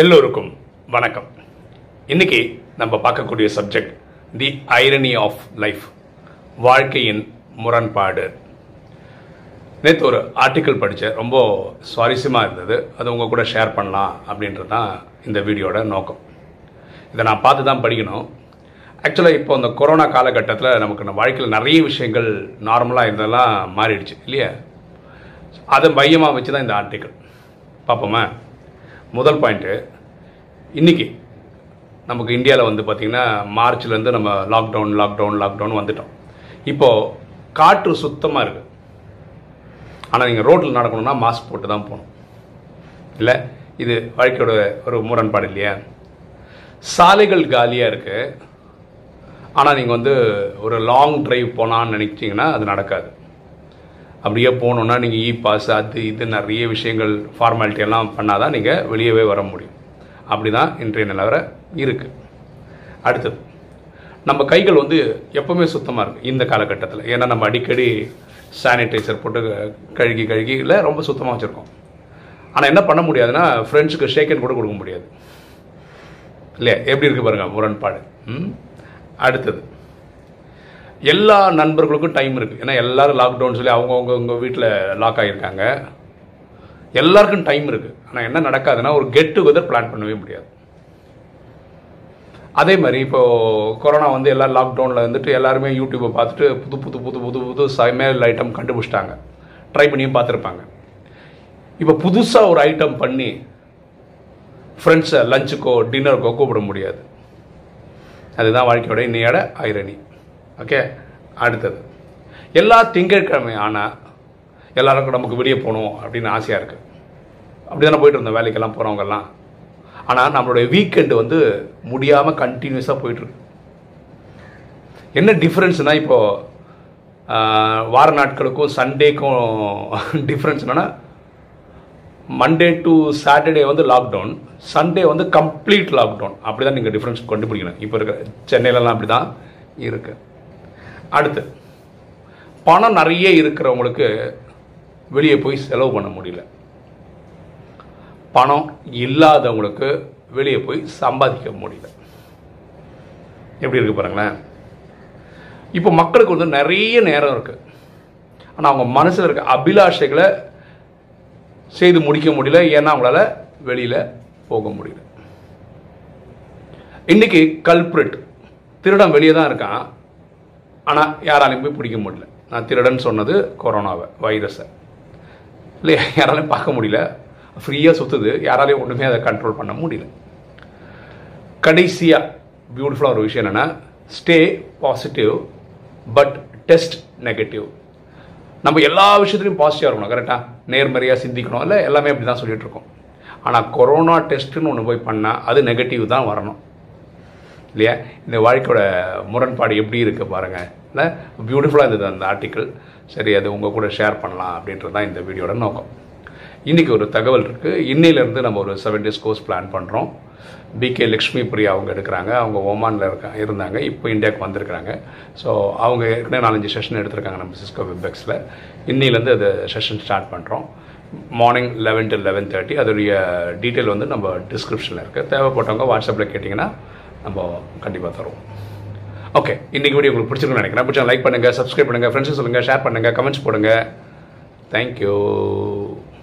எல்லோருக்கும் வணக்கம். இன்னைக்கு நம்ம பார்க்கக்கூடிய subject the irony of life வாழ்க்கையின் முரண்பாடு. நேற்று ஒரு ஆர்டிக்கிள் படித்தேன் ரொம்ப சுவாரஸ்யமாக இருந்தது. அது உங்கள் கூட ஷேர் பண்ணலாம் அப்படின்றது தான் இந்த வீடியோட நோக்கம். இதை நான் பார்த்து தான் படிக்கணும். ஆக்சுவலாக இப்போ இந்த கொரோனா காலகட்டத்தில் நமக்கு நம்ம வாழ்க்கையில் நிறைய விஷயங்கள் நார்மலாக இருந்ததெல்லாம் மாறிடுச்சு இல்லையா? அதை மையமாக வச்சு தான் இந்த ஆர்டிக்கிள் பார்ப்போமா? முதல் பாயிண்ட்டு இன்றைக்கி நமக்கு இந்தியாவில் வந்து பார்த்திங்கன்னா மார்ச்லேருந்து நம்ம லாக்டவுன் லாக்டவுன் லாக்டவுன் வந்துட்டோம். இப்போது காற்று சுத்தமாக இருக்குது ஆனால் நீங்கள் ரோட்டில் நடக்கணும்னா மாஸ்க் போட்டு தான் போகணும். இல்லை? இது வாழ்க்கையோட ஒரு முரண்பாடு இல்லையா? சாலைகள் காலியாக இருக்குது ஆனால் நீங்கள் வந்து ஒரு லாங் ட்ரைவ் போகலான்னு நினச்சிங்கன்னா அது நடக்காது. அப்படியே போகணுன்னா நீங்கள் இ பாஸ் அது இது நிறைய விஷயங்கள் ஃபார்மாலிட்டி எல்லாம் பண்ணால் தான் நீங்கள் வெளியவே வர முடியும். அப்படி தான் இன்றைய நிலவரம் இருக்குது அடுத்தது நம்ம கைகள் வந்து எப்பவுமே சுத்தமாக இருக்குது இந்த காலகட்டத்தில். ஏன்னா நம்ம அடிக்கடி சானிடைசர் போட்டு கழுகி கழுகி இல்லை ரொம்ப சுத்தமாக வச்சுருக்கோம். ஆனால் என்ன பண்ண முடியாதுன்னா ஃப்ரெண்ட்ஸுக்கு ஷேக்கன் கூட கொடுக்க முடியாது. இல்லையா? எப்படி இருக்குது பாருங்கள் முரண்பாடு. ம்? அடுத்தது எல்லா நண்பர்களுக்கும் டைம் இருக்குது ஏன்னா எல்லோரும் லாக்டவுன் சொல்லி அவங்கவுங்க உங்கள் வீட்டில் லாக் ஆகியிருக்காங்க எல்லாருக்கும் டைம் இருக்குது ஆனால் என்ன நடக்காதுன்னா ஒரு கெட் டுகெதர் பிளான் பண்ணவே முடியாது. அதே மாதிரி இப்போது கொரோனா வந்து எல்லாம் லாக்டவுனில் வந்துட்டு எல்லாருமே யூடியூப்பை பார்த்துட்டு புது புது புது புது புது சமையல் ஐட்டம் கண்டுபிடிச்சிட்டாங்க. ட்ரை பண்ணியும் பார்த்துருப்பாங்க. இப்போ புதுசாக ஒரு ஐட்டம் பண்ணி ஃப்ரெண்ட்ஸை லஞ்சுக்கோ டின்னருக்கோ கூப்பிட முடியாது. அதுதான் வாழ்க்கையோட இன்னையோட ஐரணி ஓகே அடுத்தது. எல்லா திங்கட்கிழமை ஆனால் எல்லாருக்கும் நமக்கு வெளியே போகணும் அப்படின்னு ஆசையாக இருக்குது அப்படி தானே போயிட்டு இருந்தோம் வேலைக்கெல்லாம் போகிறவங்கெல்லாம் ஆனால் நம்மளுடைய வீக்கெண்டு வந்து முடியாமல் கண்டினியூஸாக போயிட்டுருக்கு என்ன டிஃப்ரென்ஸ்னால் இப்போது வார நாட்களுக்கும் சண்டேக்கும் டிஃப்ரென்ஸ் என்னென்னா மண்டே டு சாட்டர்டே வந்து லாக்டவுன் சண்டே வந்து கம்ப்ளீட் லாக்டவுன் அப்படி தான் நீங்கள் டிஃப்ரென்ஸ் கண்டுபிடிக்கணும். இப்போ இருக்க சென்னையிலலாம் அப்படி தான் இருக்குது அடுத்து பணம் நிறைய இருக்கிறவங்களுக்கு வெளியே போய் செலவு பண்ண முடியல. பணம் இல்லாதவங்களுக்கு வெளியே போய் சம்பாதிக்க முடியல. எப்படி இருக்கு பாருங்களேன். இப்போ மக்களுக்கு வந்து நிறைய நேரம் இருக்கு. ஆனால் அவங்க மனசில் இருக்க அபிலாஷைகளை செய்து முடிக்க முடியல. ஏன்னா அவங்களால வெளியில் போக முடியல. இன்னைக்கு கல்பிரிட் திருடம் வெளியே தான் இருக்கான். ஆனால் யாராலையும் போய் பிடிக்க முடியல. நான் திருடன் சொன்னது கொரோனாவை வைரஸை. இல்லையா? யாராலையும் பார்க்க முடியல. ஃப்ரீயாக சுற்றுது யாராலையும் ஒன்றுமே அதை கண்ட்ரோல் பண்ண முடியல. கடைசியாக பியூட்டிஃபுல்லாக ஒரு விஷயம் என்னென்னா stay positive but test negative நம்ம எல்லா விஷயத்துலையும் பாசிட்டிவாக இருக்கணும் கரெக்டாக நேர்மறையாக சிந்திக்கணும். இல்லை எல்லாமே அப்படி தான் சொல்லிகிட்ருக்கோம் இருக்கோம் ஆனால் கொரோனா டெஸ்ட்டுன்னு ஒன்று போய் பண்ணால் அது நெகட்டிவ் தான் வரணும். இல்லையா? இந்த வாழ்க்கையோட முரண்பாடு எப்படி இருக்குது பாருங்கள் இல்லை பியூட்டிஃபுல்லாக இருந்தது அந்த ஆர்டிக்கிள் சரி அது உங்கள் கூட ஷேர் பண்ணலாம் அப்படின்றது தான் இந்த வீடியோட நோக்கம். இன்றைக்கி ஒரு தகவல் இருக்குது இன்னையிலேருந்து நம்ம ஒரு செவன் டேஸ் கோர்ஸ் பிளான் பண்ணுறோம் பிகே லக்ஷ்மி பிரியா அவங்க எடுக்கிறாங்க. அவங்க ஒமானில் இருக்க இருந்தாங்க. இப்போ இந்தியாவுக்கு வந்திருக்கிறாங்க. ஸோ அவங்க ஏற்கனவே நாலஞ்சு செஷன் எடுத்திருக்காங்க நம்ம சிஸ்கோ வெப்பெக்ஸில் இன்னிலேருந்து அது செஷன் ஸ்டார்ட் பண்ணுறோம் morning eleven to eleven thirty அதோடைய டீட்டெயில் வந்து நம்ம டிஸ்கிரிப்ஷனில் இருக்குது தேவைப்பட்டவங்க வாட்ஸ்அப்பில் கேட்டிங்கன்னா நம்ம கண்டிப்பாக தருவோம். ஓகே இன்றைக்கி வீடியோ உங்களுக்கு பிடிச்சிருக்குன்னு நினைக்கிறேன். பிடிச்சா லைக் பண்ணுங்கள் சப்ஸ்கிரைப் பண்ணுங்கள் ஃப்ரெண்ட்ஸுக்கு சொல்லுங்கள் ஷேர் பண்ணுங்கள் கமெண்ட்ஸ் போடுங்க. தேங்க்யூ